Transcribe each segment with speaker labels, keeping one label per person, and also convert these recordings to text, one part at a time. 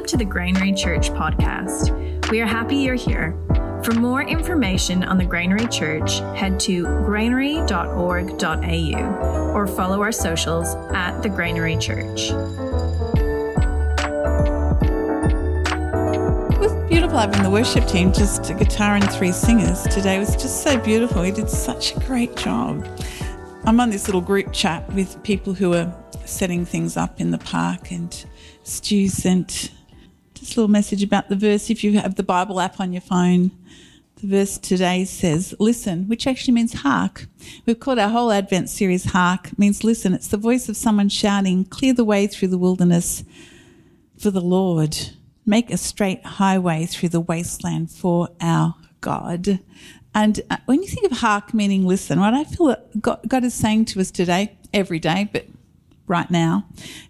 Speaker 1: Welcome to the Granary Church podcast. We are happy you're here. For more information on the Granary Church, head to granary.org.au or follow our socials at the Granary Church.
Speaker 2: It was beautiful having the worship team, just a guitar and three singers today. Was just so beautiful. We did such a great job. I'm on this little group chat with people who are setting things up in the park and Stu sent just a little message about the verse. If you have the Bible app on your phone, the verse today says, listen, which actually means hark. We've called our whole Advent series hark, means listen. It's the voice of someone shouting, clear the way through the wilderness for the Lord. Make a straight highway through the wasteland for our God. And uh, when you think of hark meaning listen, what I feel that God, God is saying to us today, every day, but right now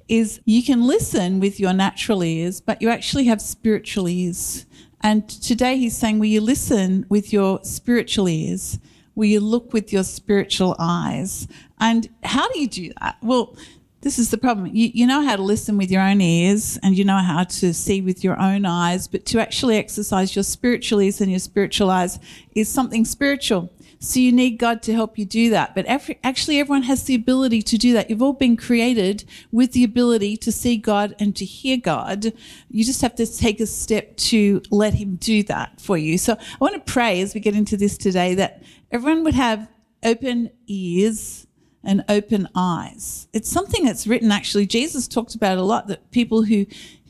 Speaker 2: is you can listen with your natural ears, but you actually have spiritual ears. And today he's saying, will you listen with your spiritual ears? Will you look with your spiritual eyes? And how do you do that? Well, this is the problem. You, you know how to listen with your own ears and you know how to see with your own eyes, but to actually exercise your spiritual ears and your spiritual eyes is something spiritual. So you need God to help you do that. But every, actually, everyone has the ability to do that. You've all been created with the ability to see God and to hear God. You just have to take a step to let Him do that for you. So I want to pray as we get into this today that everyone would have open ears and open eyes. It's something that's written actually. Jesus talked about a lot that people who,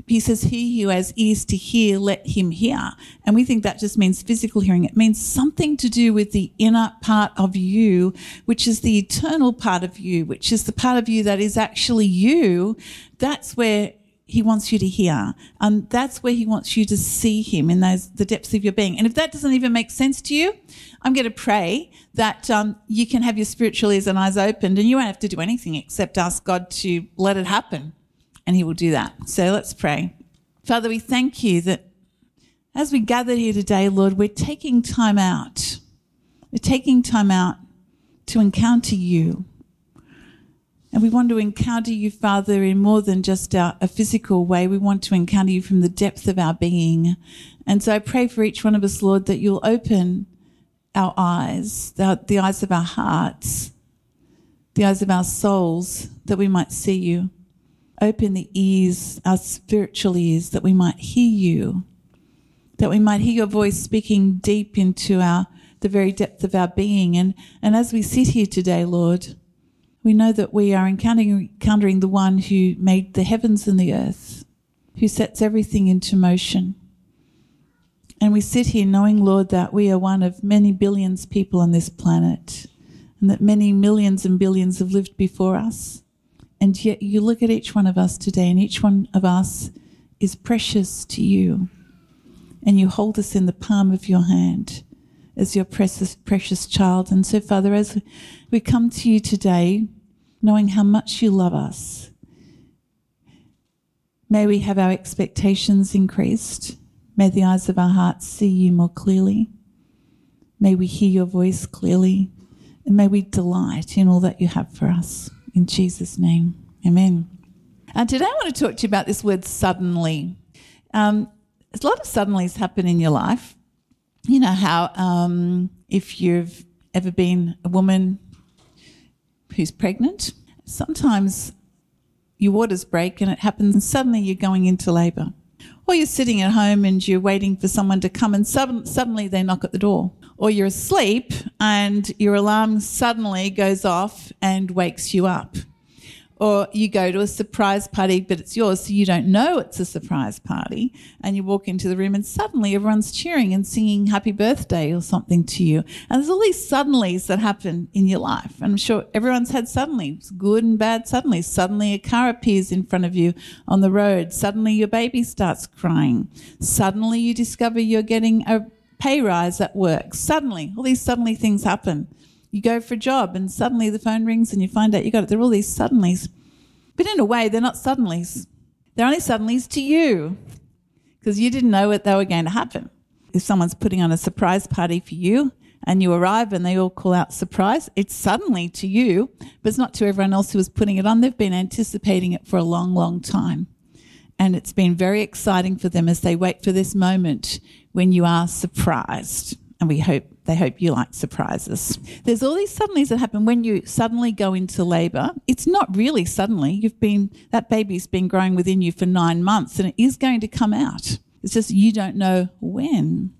Speaker 2: he says, he who has ears to hear, let him hear. And we think that just means physical hearing. It means something to do with the inner part of you, which is the eternal part of you, which is the part of you that is actually you. That's where he wants you to hear. And that's where he wants you to see him in those, the depths of your being. And if that doesn't even make sense to you, I'm going to pray that um, you can have your spiritual ears and eyes opened and you won't have to do anything except ask God to let it happen. And he will do that. So let's pray. Father, we thank you that as we gather here today, Lord, we're taking time out. We're taking time out to encounter you. And we want to encounter you, Father, in more than just a, a, physical way. We want to encounter you from the depth of our being. And so I pray for each one of us, Lord, that you'll open our eyes, the, the eyes of our hearts, the eyes of our souls, that we might see you. Open the ears, our spiritual ears, that we might hear you, that we might hear your voice speaking deep into our the very depth of our being. And, and as we sit here today, Lord, we know that we are encountering, encountering the one who made the heavens and the earth, who sets everything into motion. And we sit here knowing, Lord, that we are one of many billions of people on this planet and that many millions and billions have lived before us. And yet you look at each one of us today, and each one of us is precious to you. And you hold us in the palm of your hand as your precious, precious child. And so, Father, as we come to you today, knowing how much you love us, may we have our expectations increased. May the eyes of our hearts see you more clearly. May we hear your voice clearly. And may we delight in all that you have for us. In Jesus' name, amen. And today I want to talk to you about this word suddenly. Um, a lot of suddenlies happen in your life you know how um, if you've ever been a woman who's pregnant, sometimes your waters break and it happens and suddenly you're going into labour. Or you're sitting at home and you're waiting for someone to come and sudden, suddenly they knock at the door. Or you're asleep and your alarm suddenly goes off and wakes you up or you go to a surprise party, but it's yours, so you don't know it's a surprise party, and you walk into the room and suddenly everyone's cheering and singing happy birthday or something to you. And there's all these suddenlies that happen in your life. And I'm sure everyone's had suddenlies, good and bad suddenlies. Suddenly a car appears in front of you on the road. Suddenly your baby starts crying. Suddenly you discover you're getting a pay rise at work. Suddenly, all these suddenly things happen. You go for a job and suddenly the phone rings and you find out you got it. There are all these suddenlies. But in a way, they're not suddenlies. They're only suddenlies to you because you didn't know what they were going to happen. If someone's putting on a surprise party for you and you arrive and they all call out surprise, it's suddenly to you, but it's not to everyone else who was putting it on. They've been anticipating it for a long, long time. And it's been very exciting for them as they wait for this moment when you are surprised. And we hope they hope you like surprises. There's all these suddenlies that happen when you suddenly go into labor. It's not really suddenly. You've been that baby's been growing within you for 9 months and it is going to come out. It's just you don't know when.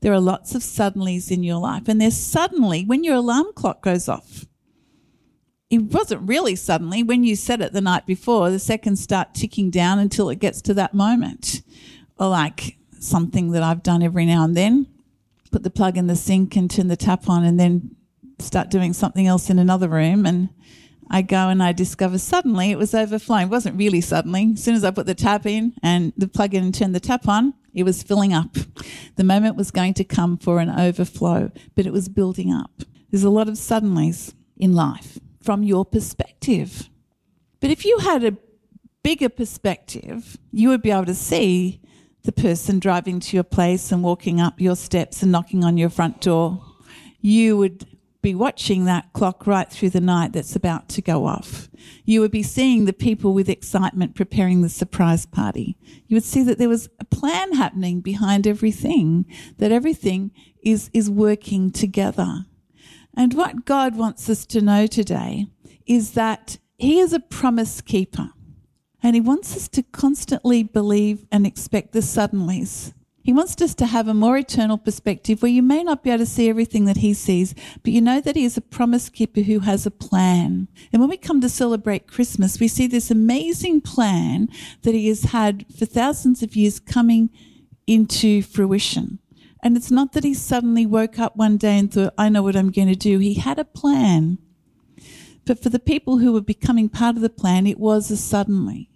Speaker 2: There are lots of suddenlies in your life and there's suddenly when your alarm clock goes off it wasn't really suddenly when you set it the night before the seconds start ticking down until it gets to that moment or like something that i've done every now and then put the plug in the sink and turn the tap on and then start doing something else in another room. And i go and i discover suddenly it was overflowing. It wasn't really suddenly. As soon as i put the tap in and the plug in and turned the tap on it was filling up. The moment was going to come for an overflow but it was building up. There's a lot of suddenlies in life from your perspective. But if you had a bigger perspective, you would be able to see the person driving to your place and walking up your steps and knocking on your front door. You would be watching that clock right through the night that's about to go off. You would be seeing the people with excitement preparing the surprise party. You would see that there was a plan happening behind everything, that everything is, is working together. And what God wants us to know today is that He is a promise keeper. And He wants us to constantly believe and expect the suddenlies. He wants us to have a more eternal perspective where you may not be able to see everything that He sees, but you know that He is a promise keeper who has a plan. And when we come to celebrate Christmas, we see this amazing plan that He has had for thousands of years coming into fruition. And it's not that he suddenly woke up one day and thought, I know what I'm going to do. He had a plan. But for the people who were becoming part of the plan, it was a suddenly.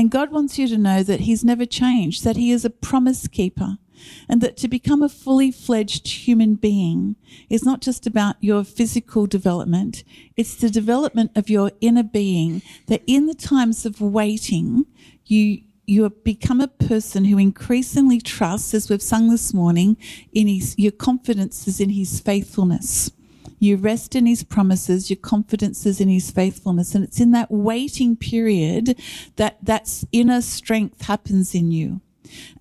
Speaker 2: And God wants you to know that He's never changed, that He is a promise keeper, and that to become a fully fledged human being is not just about your physical development, it's the development of your inner being, that in the times of waiting, you you become a person who increasingly trusts, as we've sung this morning, in his, your confidence is in his faithfulness. You rest in his promises, your confidence is in his faithfulness. And it's in that waiting period that that inner strength happens in you.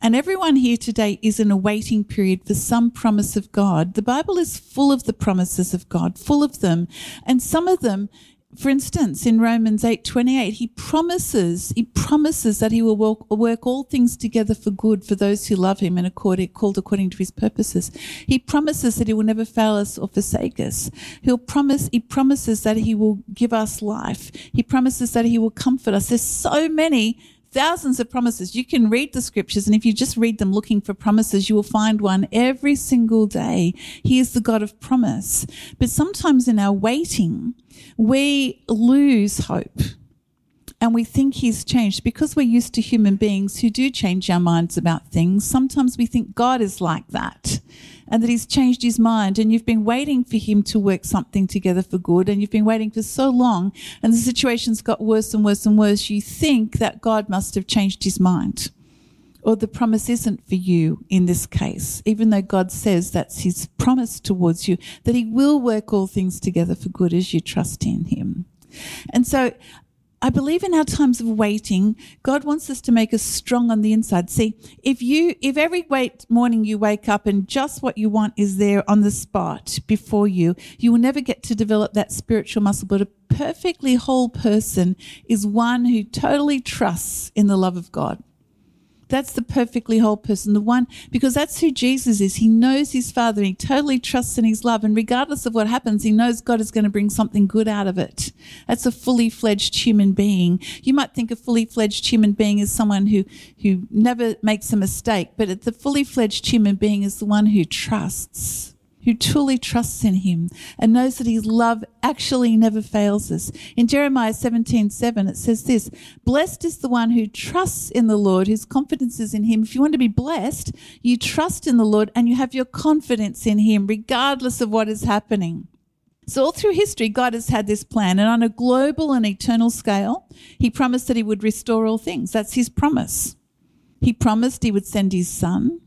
Speaker 2: And everyone here today is in a waiting period for some promise of God. The Bible is full of the promises of God, full of them. And some of them for instance, in Romans 8:28, he promises, he promises that he will work, work, all things together for good for those who love him and according, called according to his purposes. He promises that he will never fail us or forsake us. He'll promise, he promises that he will give us life. He promises that he will comfort us. There's so many thousands of promises. You can read the scriptures, and if you just read them looking for promises, you will find one every single day. He is the God of promise. But sometimes in our waiting, we lose hope and we think he's changed because we're used to human beings who do change our minds about things. Sometimes we think God is like that and that he's changed his mind and you've been waiting for him to work something together for good and you've been waiting for so long and the situation's got worse and worse and worse. You think that God must have changed his mind or the promise isn't for you in this case, even though God says that's his promise towards you, that he will work all things together for good as you trust in him. And so I believe in our times of waiting, God wants us to make us strong on the inside. See, if you, if every wait morning you wake up and just what you want is there on the spot before you, you will never get to develop that spiritual muscle. But a perfectly whole person is one who totally trusts in the love of God. That's the perfectly whole person, the one, because that's who Jesus is. He knows his Father. He totally trusts in his love. And regardless of what happens, he knows God is going to bring something good out of it. That's a fully fledged human being. You might think a fully fledged human being is someone who, who never makes a mistake, but the fully fledged human being is the one who trusts who truly trusts in him and knows that his love actually never fails us. In Jeremiah 17, 7, it says this, blessed is the one who trusts in the Lord, whose confidence is in him. If you want to be blessed, you trust in the Lord and you have your confidence in him, regardless of what is happening. So, all through history, God has had this plan, and on a global and eternal scale, He promised that He would restore all things. That's His promise. He promised He would send His Son.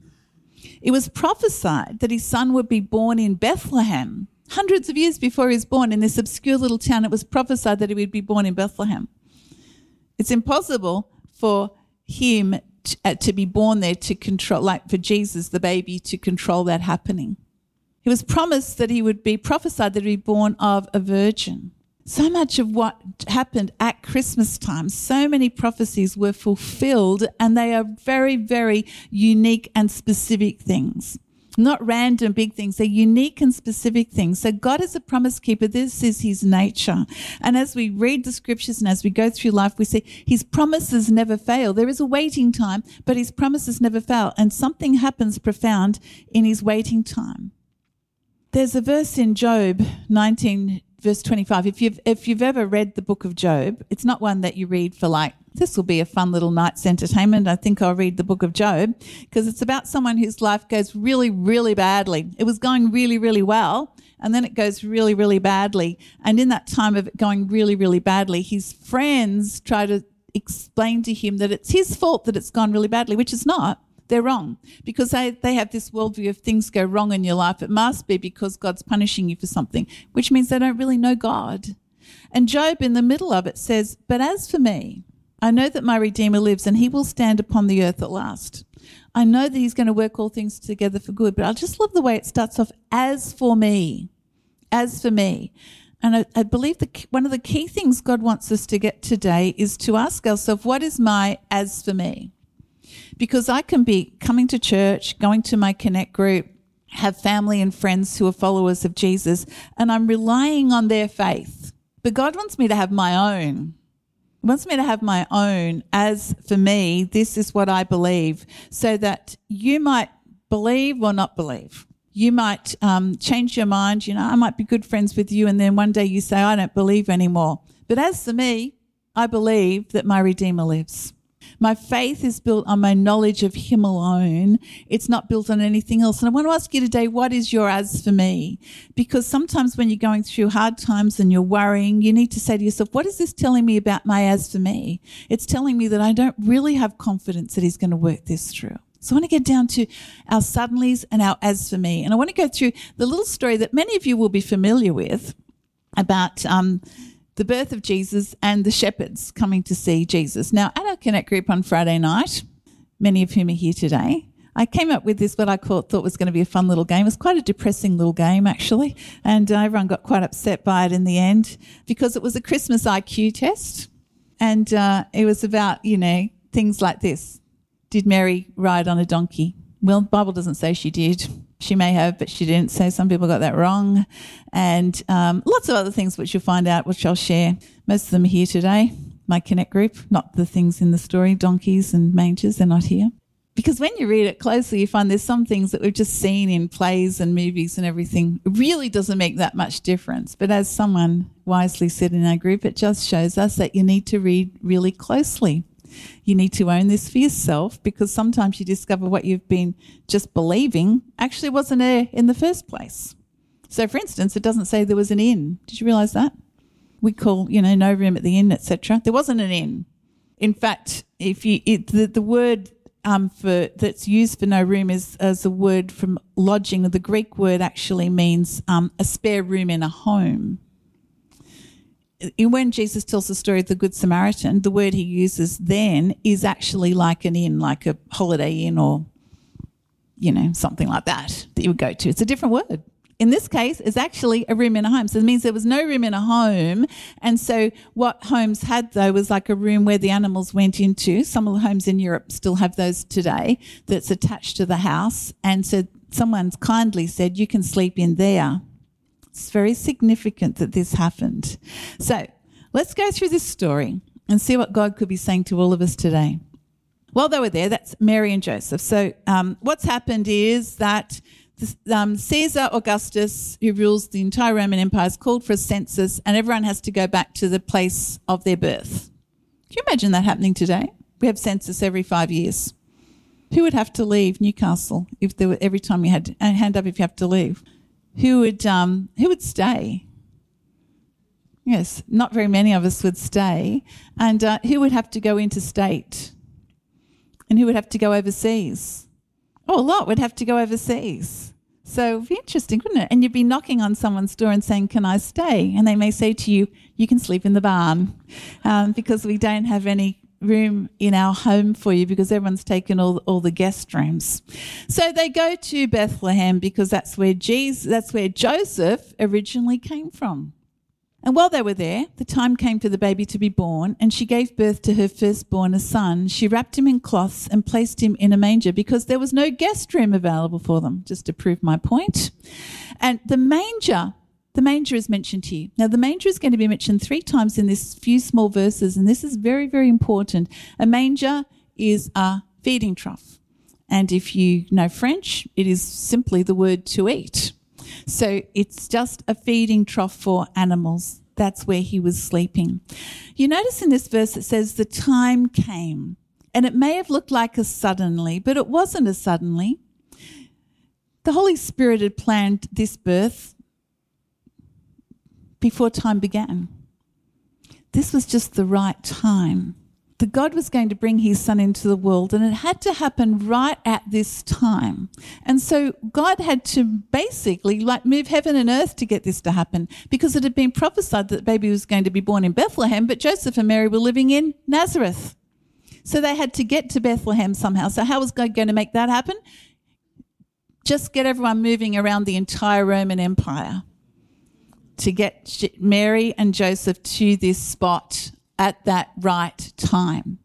Speaker 2: It was prophesied that his son would be born in Bethlehem. Hundreds of years before he was born in this obscure little town, it was prophesied that he would be born in Bethlehem. It's impossible for him t- uh, to be born there to control, like for Jesus, the baby, to control that happening. He was promised that he would be prophesied that he'd be born of a virgin. So much of what happened at Christmas time, so many prophecies were fulfilled, and they are very, very unique and specific things. Not random big things, they're unique and specific things. So God is a promise keeper. This is his nature. And as we read the scriptures and as we go through life, we see his promises never fail. There is a waiting time, but his promises never fail. And something happens profound in his waiting time. There's a verse in Job 19 verse 25 if you've if you've ever read the book of job it's not one that you read for like this will be a fun little night's entertainment. I think i'll read the book of job because it's about someone whose life goes really really badly. It was going really really well and then it goes really really badly. And in that time of it going really really badly his friends try to explain to him that it's his fault that it's gone really badly which is not they're wrong because they, they have this worldview of things go wrong in your life. It must be because God's punishing you for something, which means they don't really know God. And Job, in the middle of it, says, But as for me, I know that my Redeemer lives and he will stand upon the earth at last. I know that he's going to work all things together for good, but I just love the way it starts off as for me. As for me. And I, I believe that one of the key things God wants us to get today is to ask ourselves, what is my as for me? Because I can be coming to church, going to my connect group, have family and friends who are followers of Jesus, and I'm relying on their faith. But God wants me to have my own. He wants me to have my own as for me, this is what I believe, so that you might believe or not believe. You might um, change your mind. You know, I might be good friends with you, and then one day you say, I don't believe anymore. But as for me, I believe that my Redeemer lives. My faith is built on my knowledge of Him alone. It's not built on anything else. And I want to ask you today, what is your as for me? Because sometimes when you're going through hard times and you're worrying, you need to say to yourself, what is this telling me about my as for me? It's telling me that I don't really have confidence that He's going to work this through. So I want to get down to our suddenlies and our as for me. And I want to go through the little story that many of you will be familiar with about, um, the birth of Jesus and the shepherds coming to see Jesus. Now, at our Connect group on Friday night, many of whom are here today, I came up with this, what I thought was going to be a fun little game. It was quite a depressing little game, actually. And everyone got quite upset by it in the end because it was a Christmas IQ test. And uh, it was about, you know, things like this Did Mary ride on a donkey? Well, the Bible doesn't say she did. She may have, but she didn't. So some people got that wrong. And um, lots of other things which you'll find out, which I'll share. Most of them are here today. My Connect group, not the things in the story, donkeys and mangers, they're not here. Because when you read it closely, you find there's some things that we've just seen in plays and movies and everything. It really doesn't make that much difference. But as someone wisely said in our group, it just shows us that you need to read really closely you need to own this for yourself because sometimes you discover what you've been just believing actually wasn't there in the first place. So, for instance, it doesn't say there was an inn. Did you realize that? We call, you know, no room at the inn, etc. There wasn't an inn. In fact, if you it, the, the word um, for that's used for no room is as a word from lodging. The Greek word actually means um, a spare room in a home when Jesus tells the story of the Good Samaritan, the word he uses then is actually like an inn, like a holiday inn or, you know, something like that that you would go to. It's a different word. In this case, is actually a room in a home. So it means there was no room in a home. And so what homes had though was like a room where the animals went into. Some of the homes in Europe still have those today that's attached to the house. And so someone's kindly said, you can sleep in there. It's very significant that this happened. So let's go through this story and see what God could be saying to all of us today. While they were there, that's Mary and Joseph. So um, what's happened is that um, Caesar Augustus, who rules the entire Roman Empire, has called for a census, and everyone has to go back to the place of their birth. Can you imagine that happening today? We have census every five years. Who would have to leave Newcastle if there were every time you had to hand up if you have to leave? who would um, who would stay. Yes, not very many of us would stay, and uh, who would have to go interstate, and who would have to go overseas. Oh, a lot would have to go overseas. So it'd be interesting, wouldn't it? And you'd be knocking on someone's door and saying, "Can I stay?" And they may say to you, "You can sleep in the barn," um, because we don't have any room in our home for you because everyone's taken all, all the guest rooms. So they go to Bethlehem because that's where Jesus, that's where Joseph originally came from. And while they were there, the time came for the baby to be born, and she gave birth to her firstborn, a son. She wrapped him in cloths and placed him in a manger because there was no guest room available for them, just to prove my point. And the manger, the manger is mentioned here. Now, the manger is going to be mentioned three times in this few small verses, and this is very, very important. A manger is a feeding trough. And if you know French, it is simply the word to eat. So it's just a feeding trough for animals. That's where he was sleeping. You notice in this verse it says, The time came. And it may have looked like a suddenly, but it wasn't a suddenly. The Holy Spirit had planned this birth before time began. This was just the right time that God was going to bring his son into the world, and it had to happen right at this time. And so God had to basically like move heaven and earth to get this to happen because it had been prophesied that the baby was going to be born in Bethlehem, but Joseph and Mary were living in Nazareth. So they had to get to Bethlehem somehow. So, how was God going to make that happen? Just get everyone moving around the entire Roman Empire to get Mary and Joseph to this spot at that right time.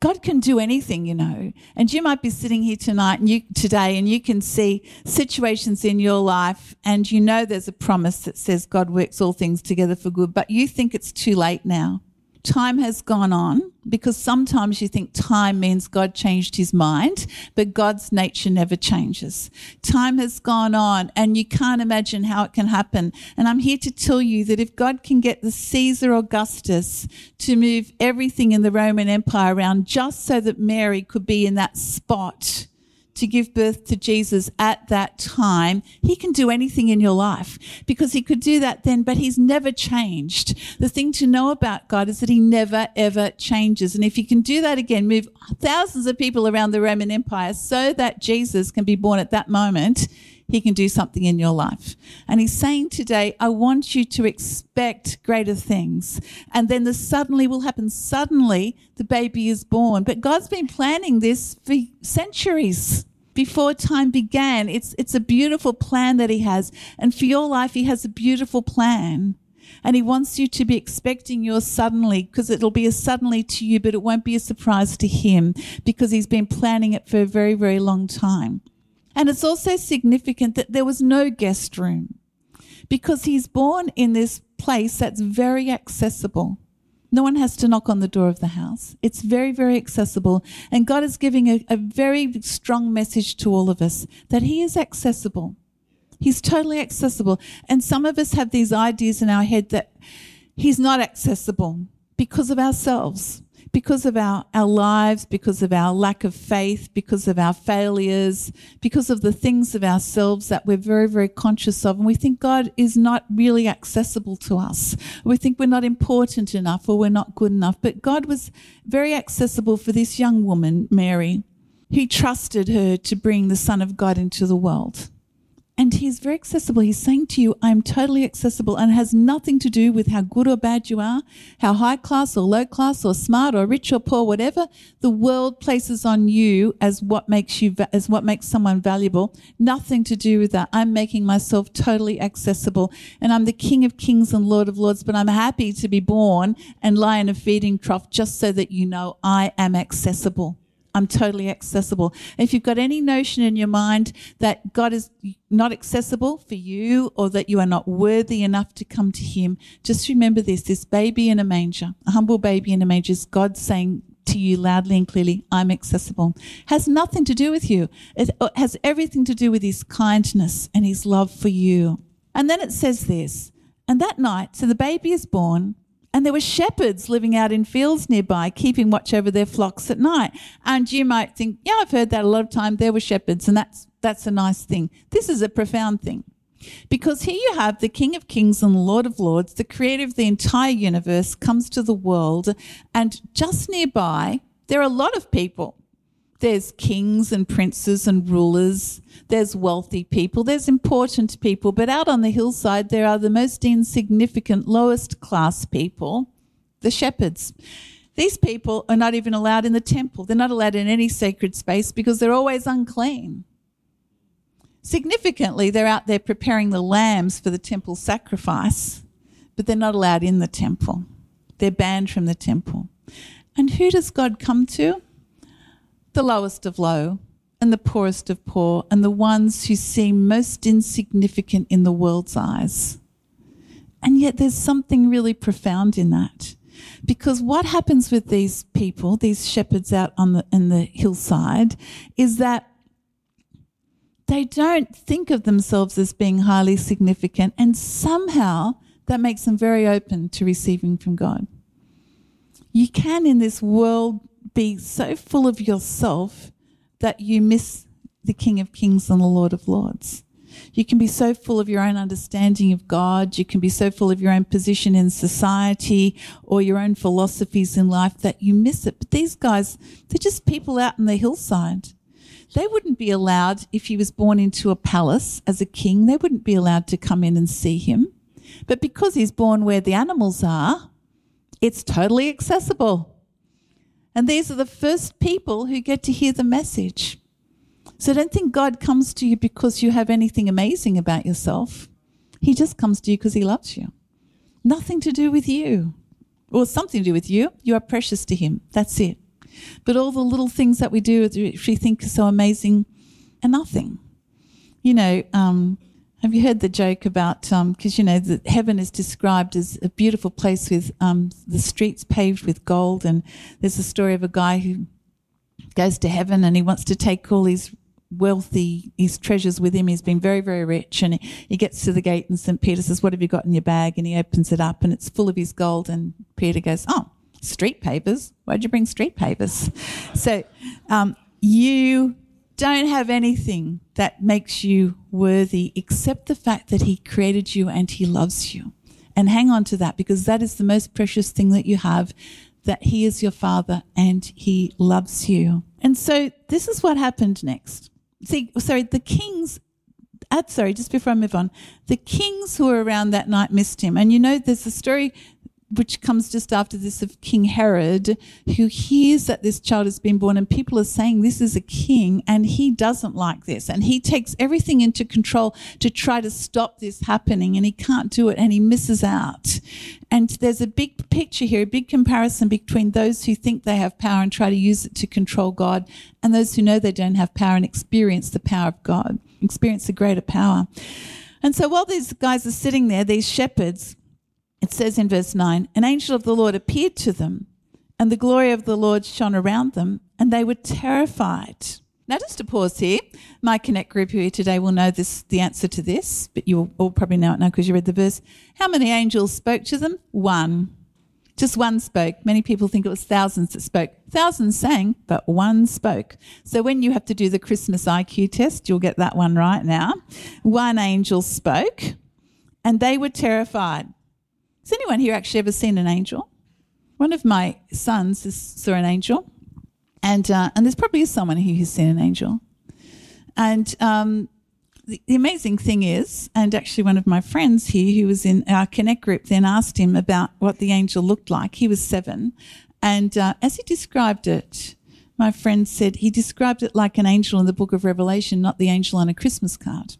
Speaker 2: God can do anything, you know. And you might be sitting here tonight and you today and you can see situations in your life and you know there's a promise that says God works all things together for good, but you think it's too late now time has gone on because sometimes you think time means God changed his mind, but God's nature never changes. Time has gone on and you can't imagine how it can happen. And I'm here to tell you that if God can get the Caesar Augustus to move everything in the Roman Empire around just so that Mary could be in that spot, to give birth to Jesus at that time, he can do anything in your life because he could do that then, but he's never changed. The thing to know about God is that he never ever changes. And if he can do that again, move thousands of people around the Roman Empire so that Jesus can be born at that moment, he can do something in your life. And he's saying today, I want you to expect greater things. And then the suddenly will happen. Suddenly the baby is born. But God's been planning this for centuries before time began. It's, it's a beautiful plan that he has. And for your life, he has a beautiful plan. And he wants you to be expecting your suddenly, because it'll be a suddenly to you, but it won't be a surprise to him because he's been planning it for a very, very long time. And it's also significant that there was no guest room because he's born in this place that's very accessible. No one has to knock on the door of the house. It's very, very accessible. And God is giving a, a very strong message to all of us that He is accessible. He's totally accessible. And some of us have these ideas in our head that He's not accessible because of ourselves because of our, our lives, because of our lack of faith, because of our failures, because of the things of ourselves that we're very, very conscious of. And we think God is not really accessible to us. We think we're not important enough or we're not good enough. But God was very accessible for this young woman, Mary. He trusted her to bring the Son of God into the world. And he's very accessible. He's saying to you, I'm totally accessible and it has nothing to do with how good or bad you are, how high class or low class or smart or rich or poor, whatever the world places on you as what makes you, as what makes someone valuable. Nothing to do with that. I'm making myself totally accessible and I'm the King of Kings and Lord of Lords, but I'm happy to be born and lie in a feeding trough just so that you know I am accessible. I'm totally accessible. If you've got any notion in your mind that God is not accessible for you or that you are not worthy enough to come to Him, just remember this this baby in a manger, a humble baby in a manger, is God saying to you loudly and clearly, I'm accessible. Has nothing to do with you. It uh, has everything to do with his kindness and his love for you. And then it says this, and that night, so the baby is born, and there were shepherds living out in fields nearby, keeping watch over their flocks at night. And you might think, yeah, I've heard that a lot of time. There were shepherds, and that's that's a nice thing. This is a profound thing. Because here you have the King of Kings and Lord of Lords, the creator of the entire universe, comes to the world, and just nearby, there are a lot of people there's kings and princes and rulers. There's wealthy people. There's important people. But out on the hillside, there are the most insignificant, lowest class people, the shepherds. These people are not even allowed in the temple. They're not allowed in any sacred space because they're always unclean. Significantly, they're out there preparing the lambs for the temple sacrifice, but they're not allowed in the temple. They're banned from the temple. And who does God come to? The lowest of low and the poorest of poor and the ones who seem most insignificant in the world's eyes. And yet there's something really profound in that. Because what happens with these people, these shepherds out on the in the hillside, is that they don't think of themselves as being highly significant, and somehow that makes them very open to receiving from God. You can, in this world, be so full of yourself that you miss the King of Kings and the Lord of Lords. You can be so full of your own understanding of God. You can be so full of your own position in society or your own philosophies in life that you miss it. But these guys, they're just people out on the hillside. They wouldn't be allowed, if he was born into a palace as a king, they wouldn't be allowed to come in and see him. But because he's born where the animals are, it's totally accessible. And these are the first people who get to hear the message. So don't think God comes to you because you have anything amazing about yourself. He just comes to you because he loves you. Nothing to do with you. Or something to do with you. You are precious to him. That's it. But all the little things that we do, which we think are so amazing, are nothing. You know, um, have you heard the joke about, because um, you know, the, heaven is described as a beautiful place with um, the streets paved with gold. And there's a story of a guy who goes to heaven and he wants to take all his wealthy, his treasures with him. He's been very, very rich. And he, gets to the gate and St. Peter says, What have you got in your bag? And he opens it up and it's full of his gold. And Peter goes, Oh, street pavers. Why'd you bring street pavers? So um, you don't have anything that makes you worthy except the fact that He created you and He loves you. And hang on to that because that is the most precious thing that you have that He is your Father and He loves you. And so this is what happened next. See, sorry, the kings uh, sorry, just before I move on, the kings who were around that night missed him. And you know, there's a story which comes just after this of King Herod, who hears that this child has been born, and people are saying this is a king, and he doesn't like this. And he takes everything into control to try to stop this happening, and he can't do it, and he misses out. And there's a big picture here, a big comparison between those who think they have power and try to use it to control God, and those who know they don't have power and experience the power of God, experience the greater power. And so while these guys are sitting there, these shepherds, it says in verse 9 An angel of the Lord appeared to them, and the glory of the Lord shone around them, and they were terrified. Now, just to pause here, my Connect group here today will know this, the answer to this, but you all probably know it now because you read the verse. How many angels spoke to them? One. Just one spoke. Many people think it was thousands that spoke. Thousands sang, but one spoke. So when you have to do the Christmas IQ test, you'll get that one right now. One angel spoke, and they were terrified. Has anyone here actually ever seen an angel? One of my sons saw an angel, and uh, and there's probably someone here who's seen an angel. And um, the, the, amazing thing is, and actually one of my friends here who was in our Connect group then asked him about what the angel looked like. He was seven, and uh, as he described it, my friend said he described it like an angel in the Book of Revelation, not the angel on a Christmas card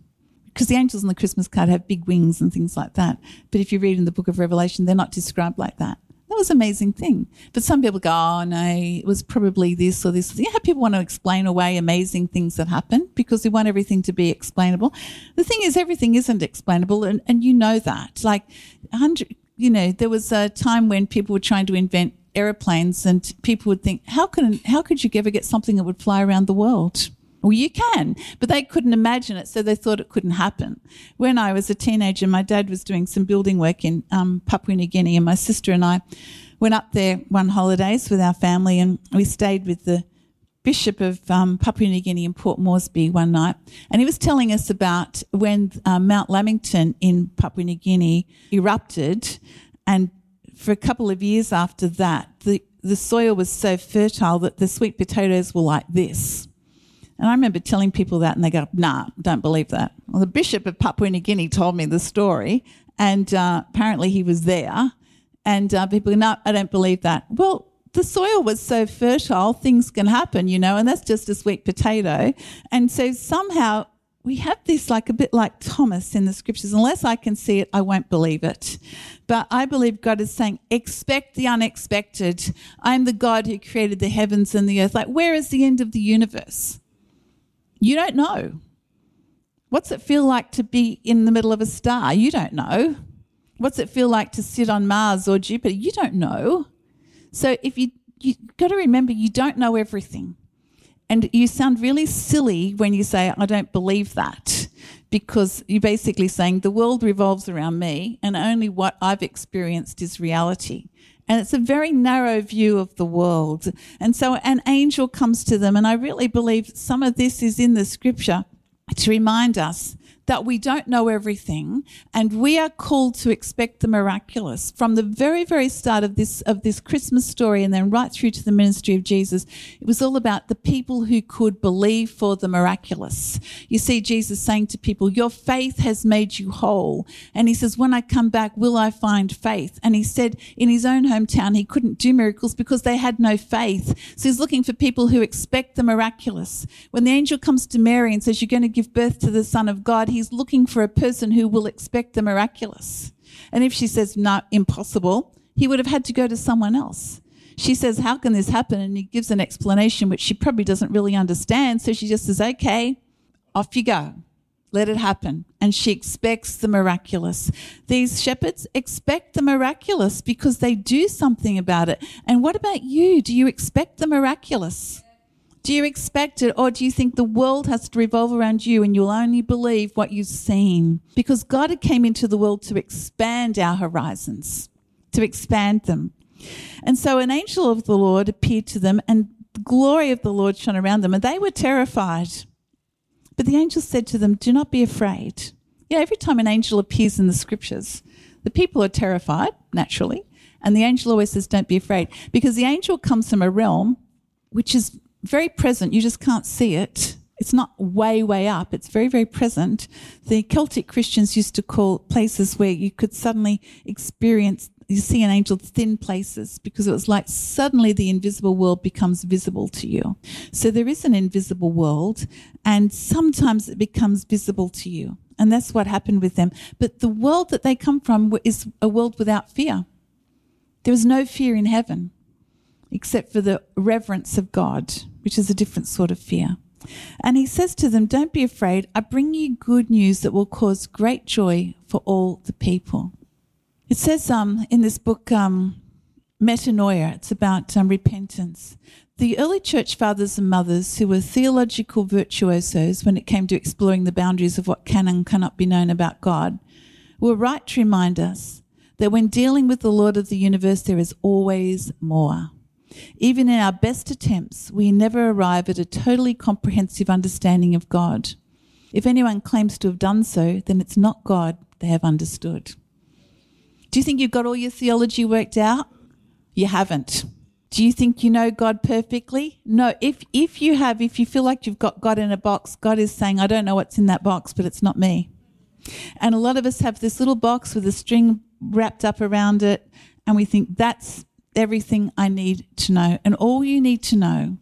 Speaker 2: because the angels on the Christmas card have big wings and things like that. But if you read in the book of Revelation, they're not described like that. That was an amazing thing. But some people go, oh, no, it was probably this or this. You know people want to explain away amazing things that happen because they want everything to be explainable. The thing is, everything isn't explainable, and, and you know that. Like, 100, you know, there was a time when people were trying to invent aeroplanes, and people would think, how can how could you ever get something that would fly around the world? Well, you can, but they couldn't imagine it, so they thought it couldn't happen. When I was a teenager, my dad was doing some building work in um, Papua New Guinea, and my sister and I went up there one holidays with our family, and we stayed with the Bishop of um, Papua New Guinea in Port Moresby one night, and he was telling us about when uh, Mount Lamington in Papua New Guinea erupted, and for a couple of years after that, the the soil was so fertile that the sweet potatoes were like this. And I remember telling people that, and they go, nah, don't believe that. Well, the Bishop of Papua New Guinea told me the story, and uh, apparently he was there. And uh, people go, no, I don't believe that. Well, the soil was so fertile, things can happen, you know, and that's just a sweet potato. And so somehow we have this like a bit like Thomas in the scriptures. Unless I can see it, I won't believe it. But I believe God is saying, expect the unexpected. I'm the God who created the heavens and the earth. Like, where is the end of the universe? You don't know. What's it feel like to be in the middle of a star? You don't know. What's it feel like to sit on Mars or Jupiter? You don't know. So if you you got to remember you don't know everything. And you sound really silly when you say I don't believe that because you're basically saying the world revolves around me and only what I've experienced is reality. And it's a very narrow view of the world. And so an angel comes to them, and I really believe some of this is in the scripture to remind us that we don't know everything and we are called to expect the miraculous. From the very very start of this of this christmas story and then right through to the ministry of jesus it was all about the people who could believe for the miraculous. You see jesus saying to people your faith has made you whole. And he says when i come back will i find faith? And he said in his own hometown he couldn't do miracles because they had no faith. So he's looking for people who expect the miraculous. When the angel comes to mary and says you're going to give birth to the son of god he's looking for a person who will expect the miraculous. And if she says, no, impossible, he would have had to go to someone else. She says, How can this happen? And he gives an explanation which she probably doesn't really understand. So she just says, Okay, off you go. Let it happen. And she expects the miraculous. These shepherds expect the miraculous because they do something about it. And what about you? Do you expect the miraculous? Do you expect it, or do you think the world has to revolve around you and you'll only believe what you've seen? Because God came into the world to expand our horizons, to expand them. And so an angel of the Lord appeared to them, and the glory of the Lord shone around them, and they were terrified. But the angel said to them, Do not be afraid. Yeah, every time an angel appears in the scriptures, the people are terrified, naturally. And the angel always says, Don't be afraid. Because the angel comes from a realm which is very present. You just can't see it. It's not way, way up. It's very, very present. The Celtic Christians used to call places where you could suddenly experience, you see an angel thin places because it was like suddenly the invisible world becomes visible to you. So there is an invisible world and sometimes it becomes visible to you. And that's what happened with them. But the world that they come from is a world without fear. There is no fear in heaven except for the reverence of God, which is a different sort of fear. And he says to them, Don't be afraid. I bring you good news that will cause great joy for all the people. It says um, in this book, um, Metanoia, it's about um, repentance. The early church fathers and mothers, who were theological virtuosos when it came to exploring the boundaries of what can and cannot be known about God, were right to remind us that when dealing with the Lord of the universe, there is always more. Even in our best attempts, we never arrive at a totally comprehensive understanding of God. If anyone claims to have done so, then it's not God they have understood. Do you think you've got all your theology worked out? You haven't. Do you think you know God perfectly? No. If if you have, if you feel like you've got God in a box, God is saying, I don't know what's in that box, but it's not me. And a lot of us have this little box with a string wrapped up around it, and we think that's everything I need to know. And all you need to know,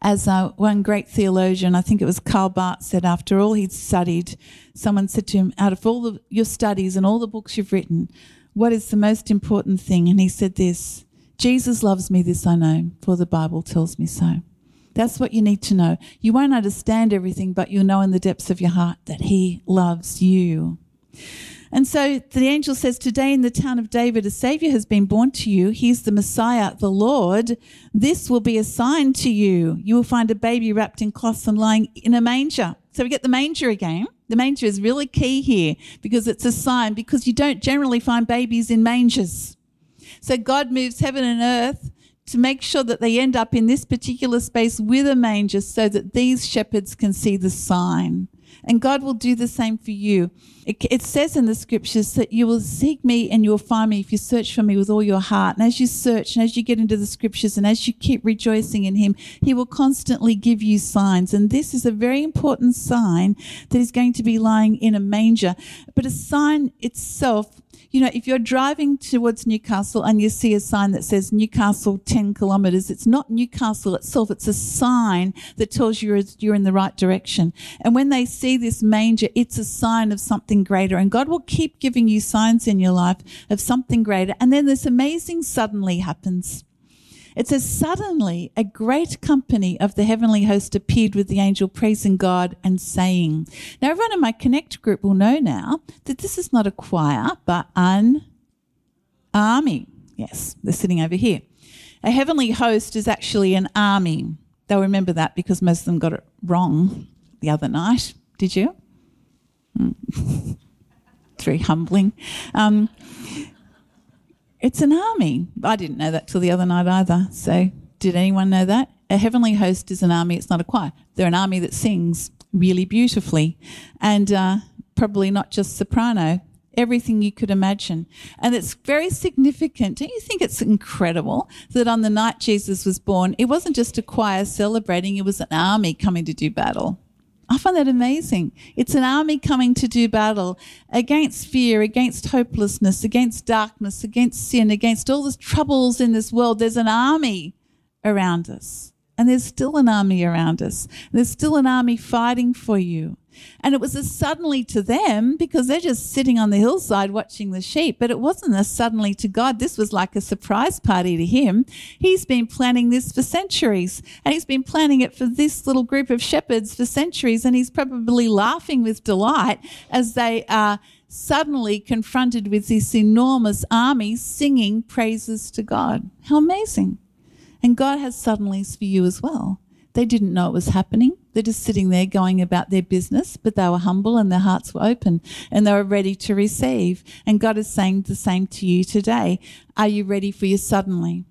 Speaker 2: as uh, one great theologian, I think it was Karl Barth, said after all he'd studied, someone said to him, Out of all the, your studies and all the books you've written, what is the most important thing? And he said this Jesus loves me, this I know, for the Bible tells me so. That's what you need to know. You won't understand everything, but you'll know in the depths of your heart that He loves you. And so the angel says, Today in the town of David, a Savior has been born to you. He's the Messiah, the Lord. This will be a sign to you. You will find a baby wrapped in cloths and lying in a manger. So we get the manger again. The manger is really key here because it's a sign, because you don't generally find babies in mangers. So God moves heaven and earth to make sure that they end up in this particular space with a manger so that these shepherds can see the sign. And God will do the same for you. It, it, says in the scriptures that you will seek me and you will find me if you search for me with all your heart. And as you search and as you get into the scriptures and as you keep rejoicing in him, he will constantly give you signs. And this is a very important sign that is going to be lying in a manger. But a sign itself you know, if you're driving towards Newcastle and you see a sign that says Newcastle 10 kilometres, it's not Newcastle itself, it's a sign that tells you you're in the right direction. And when they see this manger, it's a sign of something greater. And God will keep giving you signs in your life of something greater. And then this amazing suddenly happens. It says, Suddenly a great company of the heavenly host appeared with the angel praising God and saying. Now, everyone in my Connect group will know now that this is not a choir, but an army. Yes, they're sitting over here. A heavenly host is actually an army. They'll remember that because most of them got it wrong the other night. Did you? Mm. it's very humbling. Um, it's an army. I didn't know that till the other night either. So, did anyone know that? A heavenly host is an army, it's not a choir. They're an army that sings really beautifully and uh, probably not just soprano, everything you could imagine. And it's very significant. Don't you think it's incredible that on the night Jesus was born, it wasn't just a choir celebrating, it was an army coming to do battle? I find that amazing. It's an army coming to do battle against fear, against hopelessness, against darkness, against sin, against all the troubles in this world. There's an army around us. And there's still an army around us. There's still an army fighting for you. And it was a suddenly to them because they're just sitting on the hillside watching the sheep. But it wasn't a suddenly to God. This was like a surprise party to him. He's been planning this for centuries and he's been planning it for this little group of shepherds for centuries. And he's probably laughing with delight as they are suddenly confronted with this enormous army singing praises to God. How amazing. And God has suddenlies for you as well. They didn't know it was happening. They're just sitting there going about their business, but they were humble and their hearts were open and they were ready to receive. And God is saying the same to you today. Are you ready for your suddenly?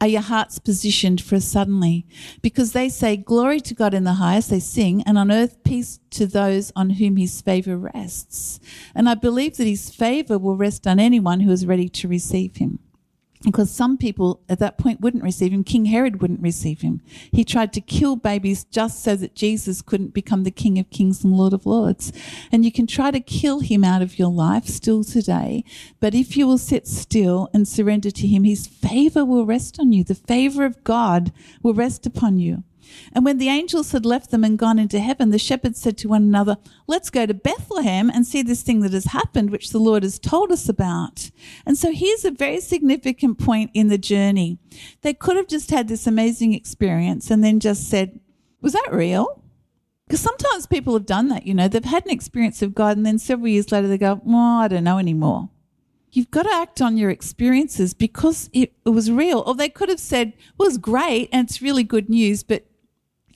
Speaker 2: Are your hearts positioned for a suddenly? Because they say, Glory to God in the highest, they sing, and on earth peace to those on whom his favor rests. And I believe that his favor will rest on anyone who is ready to receive him because some people at that point wouldn't receive him. King Herod wouldn't receive him. He tried to kill babies just so that Jesus couldn't become the King of Kings and Lord of Lords. And you can try to kill him out of your life still today. But if you will sit still and surrender to him, his favor will rest on you. The favor of God will rest upon you. And when the angels had left them and gone into heaven, the shepherds said to one another, Let's go to Bethlehem and see this thing that has happened, which the Lord has told us about. And so here's a very significant point in the journey. They could have just had this amazing experience and then just said, Was that real? Because sometimes people have done that, you know, they've had an experience of God and then several years later they go, Well, I don't know anymore you've got to act on your experiences because it, it, was real. Or they could have said, well, it was great and it's really good news, but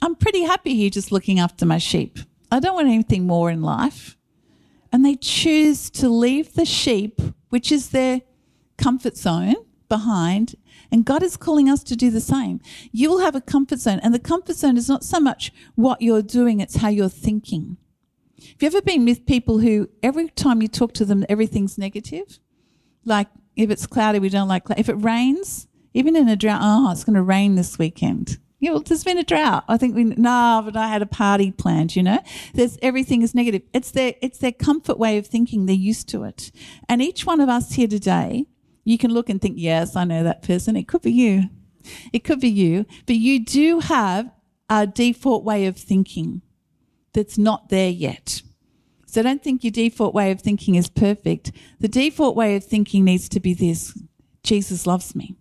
Speaker 2: I'm pretty happy here just looking after my sheep. I don't want anything more in life. And they choose to leave the sheep, which is their comfort zone, behind. And God is calling us to do the same. You will have a comfort zone. And the comfort zone is not so much what you're doing, it's how you're thinking. Have you ever been with people who every time you talk to them, everything's negative? Like if it's cloudy, we don't like. If it rains, even in a drought, oh, it's going to rain this weekend. Yeah, well, there's been a drought. I think we no, but I had a party planned. You know, there's everything is negative. It's their it's their comfort way of thinking. They're used to it, and each one of us here today, you can look and think, yes, I know that person. It could be you, it could be you, but you do have a default way of thinking that's not there yet. So don't think your default way of thinking is perfect. The default way of thinking needs to be this: Jesus loves me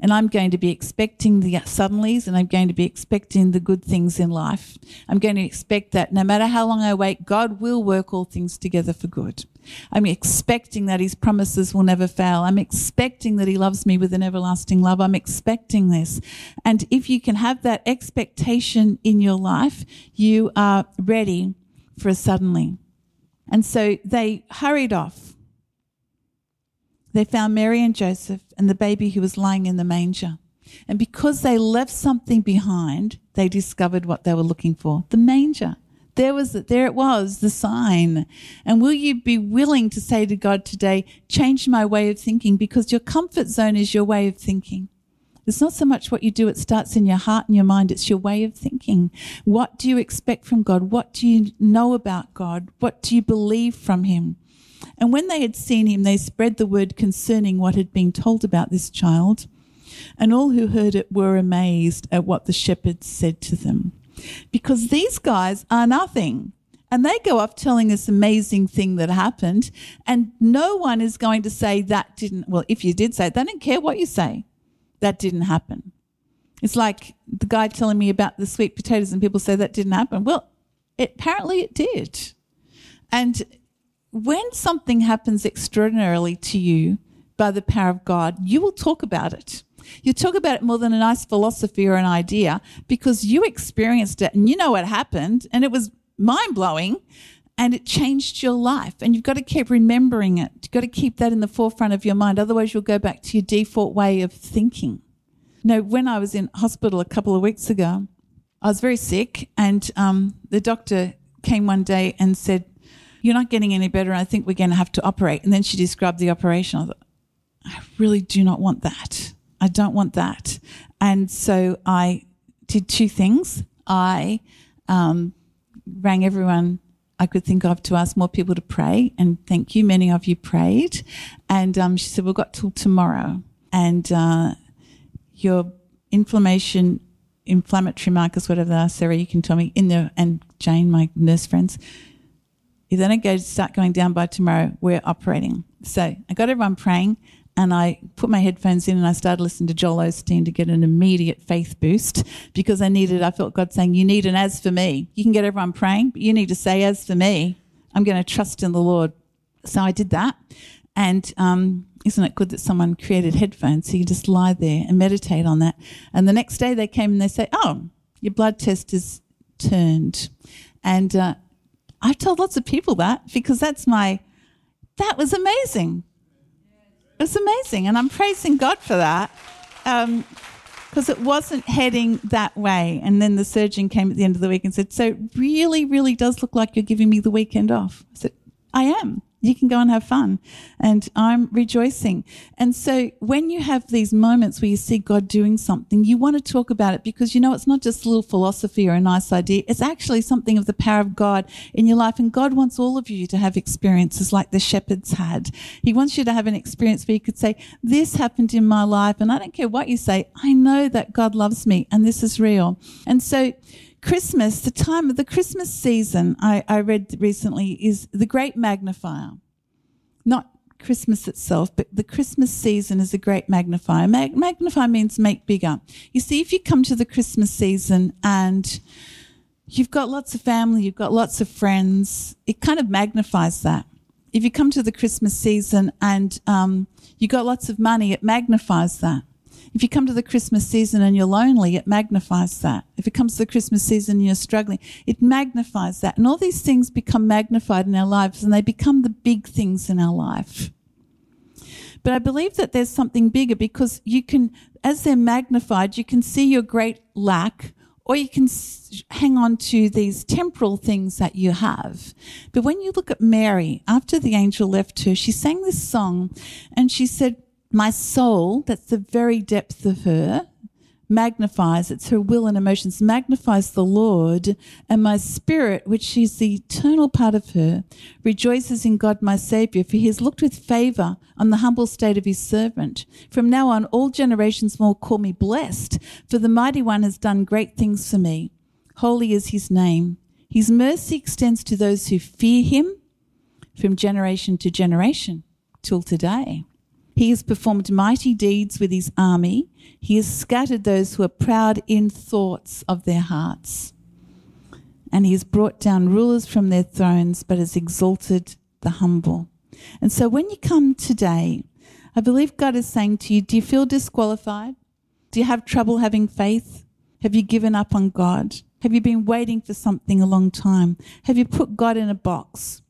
Speaker 2: and I'm going to be expecting the suddenlies and I'm going to be expecting the good things in life. I'm going to expect that no matter how long I wait, God will work all things together for good. I'm expecting that his promises will never fail. I'm expecting that he loves me with an everlasting love. I'm expecting this. And if you can have that expectation in your life, you are ready for a suddenly. And so they hurried off they found Mary and Joseph and the baby who was lying in the manger. And because they left something behind, they discovered what they were looking for the manger. There was there it was, the sign. And will you be willing to say to God today, change my way of thinking because your comfort zone is your way of thinking. It's not so much what you do, it starts in your heart and your mind. It's your way of thinking. What do you expect from God? What do you know about God? What do you believe from Him? And when they had seen him, they spread the word concerning what had been told about this child. And all who heard it were amazed at what the shepherds said to them. Because these guys are nothing. And they go off telling this amazing thing that happened. And no one is going to say that didn't, well, if you did say it, they don't care what you say. That didn't happen. It's like the guy telling me about the sweet potatoes, and people say that didn't happen. Well, it, apparently it did. And when something happens extraordinarily to you by the power of God, you will talk about it. You talk about it more than a nice philosophy or an idea because you experienced it and you know what happened and it was mind blowing and it changed your life. And you've got to keep remembering it. You've got to keep that in the forefront of your mind. Otherwise, you'll go back to your default way of thinking. Know, when I was in hospital a couple of weeks ago, I was very sick, and um, the doctor came one day and said, You're not getting any better. I think we're going to have to operate. And then she described the operation. I thought, I really do not want that. I don't want that. And so I did two things. I um, rang everyone I could think of to ask more people to pray. And thank you. Many of you prayed. And um, she said, We've got till tomorrow. And uh, your inflammation, inflammatory markers, whatever they are, Sarah, you can tell me in there, and Jane, my nurse friends, if they don't go start going down by tomorrow, we're operating. So I got everyone praying and I put my headphones in and I started listening to Joel Osteen to get an immediate faith boost because I needed, I felt God saying, You need an as for me. You can get everyone praying, but you need to say, As for me, I'm going to trust in the Lord. So I did that. And um, isn't it good that someone created headphones so you just lie there and meditate on that? And the next day they came and they say, Oh, your blood test is turned. And uh, I've told lots of people that because that's my, that was amazing it was amazing. And I'm praising God for that because um, it wasn't heading that way. And then the surgeon came at the end of the week and said, So, it really, really does look like you're giving me the weekend off. I said, I am you can go and have fun. And I'm rejoicing. And so when you have these moments where you see God doing something, you want to talk about it because you know it's not just a little philosophy or a nice idea. It's actually something of the power of God in your life. And God wants all of you to have experiences like the shepherds had. He wants you to have an experience where you could say, this happened in my life. And I don't care what you say. I know that God loves me and this is real. And so Christmas, the time of the Christmas season, I, I read recently, is the great magnifier. Not Christmas itself, but the Christmas season is a great magnifier. Mag- magnify means make bigger. You see, if you come to the Christmas season and you've got lots of family, you've got lots of friends, it kind of magnifies that. If you come to the Christmas season and um, you've got lots of money, it magnifies that. If you come to the Christmas season and you're lonely, it magnifies that. If it comes to the Christmas season and you're struggling, it magnifies that. And all these things become magnified in our lives and they become the big things in our life. But I believe that there's something bigger because you can, as they're magnified, you can see your great lack or you can hang on to these temporal things that you have. But when you look at Mary, after the angel left her, she sang this song and she said, my soul, that's the very depth of her, magnifies, it's her will and emotions, magnifies the Lord, and my spirit, which is the eternal part of her, rejoices in God my Saviour, for he has looked with favour on the humble state of his servant. From now on, all generations will call me blessed, for the mighty one has done great things for me. Holy is his name. His mercy extends to those who fear him from generation to generation till today. He has performed mighty deeds with his army. He has scattered those who are proud in thoughts of their hearts. And he has brought down rulers from their thrones, but has exalted the humble. And so when you come today, I believe God is saying to you, do you feel disqualified? Do you have trouble having faith? Have you given up on God? Have you been waiting for something a long time? Have you put God in a box?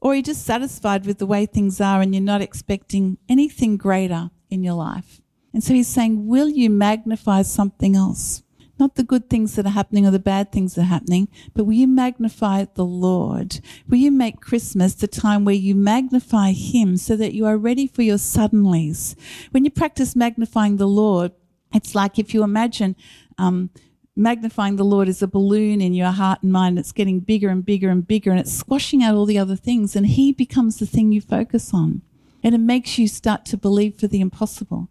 Speaker 2: Or you're just satisfied with the way things are and you're not expecting anything greater in your life. And so he's saying, Will you magnify something else? Not the good things that are happening or the bad things that are happening, but will you magnify the Lord? Will you make Christmas the time where you magnify Him so that you are ready for your suddenlies? When you practice magnifying the Lord, it's like if you imagine um, Magnifying the Lord is a balloon in your heart and mind. It's getting bigger and bigger and bigger, and it's squashing out all the other things, and He becomes the thing you focus on. And it makes you start to believe for the impossible.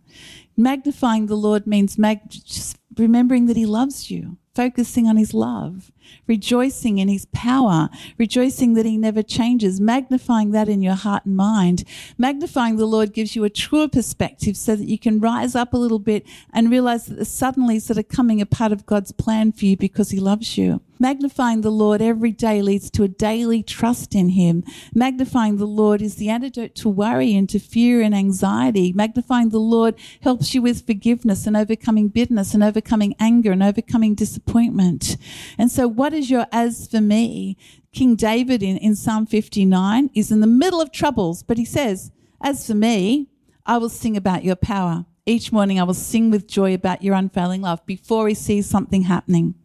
Speaker 2: Magnifying the Lord means mag- just remembering that He loves you, focusing on His love, rejoicing in His power, rejoicing that He never changes, magnifying that in your heart and mind. Magnifying the Lord gives you a truer perspective so that you can rise up a little bit and realize that the suddenlies that are coming are part of God's plan for you because He loves you. Magnifying the Lord every day leads to a daily trust in Him. Magnifying the Lord is the antidote to worry and to fear and anxiety. Magnifying the Lord helps you with forgiveness and overcoming bitterness and overcoming anger and overcoming disappointment. And so, what is your as for me? King David in, in Psalm 59 is in the middle of troubles, but he says, As for me, I will sing about your power. Each morning I will sing with joy about your unfailing love before he sees something happening.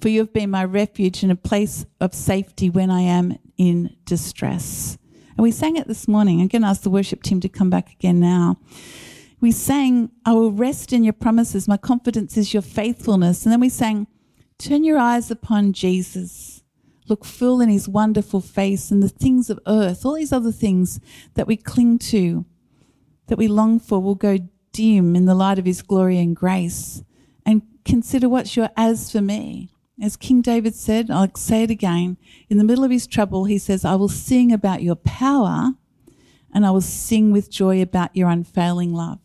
Speaker 2: For you have been my refuge and a place of safety when I am in distress. And we sang it this morning. I'm going to ask the worship team to come back again now. We sang, I will rest in your promises. My confidence is your faithfulness. And then we sang, Turn your eyes upon Jesus. Look full in his wonderful face and the things of earth, all these other things that we cling to, that we long for, will go dim in the light of his glory and grace. And consider what's your as for me. As King David said, I'll say it again, in the middle of his trouble, he says, I will sing about your power and I will sing with joy about your unfailing love.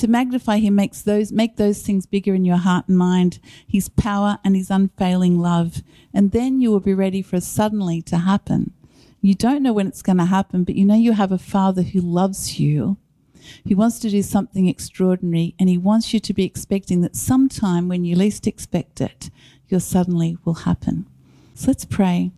Speaker 2: To magnify him makes those make those things bigger in your heart and mind, his power and his unfailing love. And then you will be ready for suddenly to happen. You don't know when it's going to happen, but you know you have a father who loves you he wants to do something extraordinary and he wants you to be expecting that sometime when you least expect it, your suddenly will happen. So let's pray.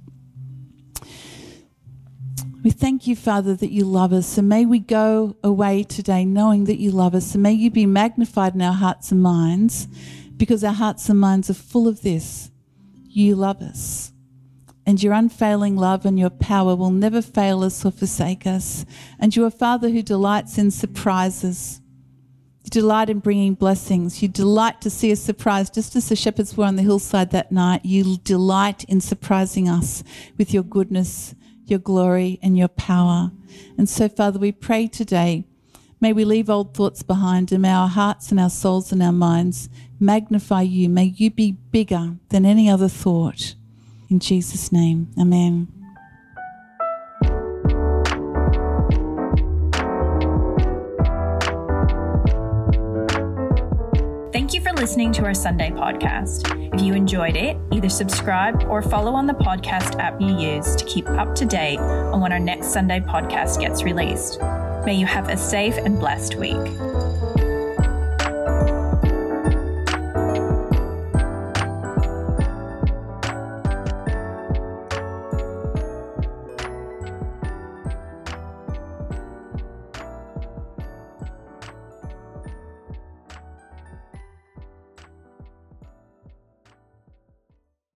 Speaker 2: We thank you, Father, that you love us. And may we go away today knowing that you love us. And may you be magnified in our hearts and minds because our hearts and minds are full of this. You love us and your unfailing love and your power will never fail us or forsake us. And you are Father who delights in surprises. You delight in bringing blessings. You delight to see us surprised, just as the shepherds were on the hillside that night. You delight in surprising us with your goodness, your glory, and your power. And so, Father, we pray today. May we leave old thoughts behind and may our hearts and our souls and our minds magnify you. May you be bigger than any other thought. In Jesus' name, Amen.
Speaker 1: Listening to our Sunday podcast. If you enjoyed it, either subscribe or follow on the podcast app you use to keep up to date on when our next Sunday podcast gets released. May you have a safe and blessed week.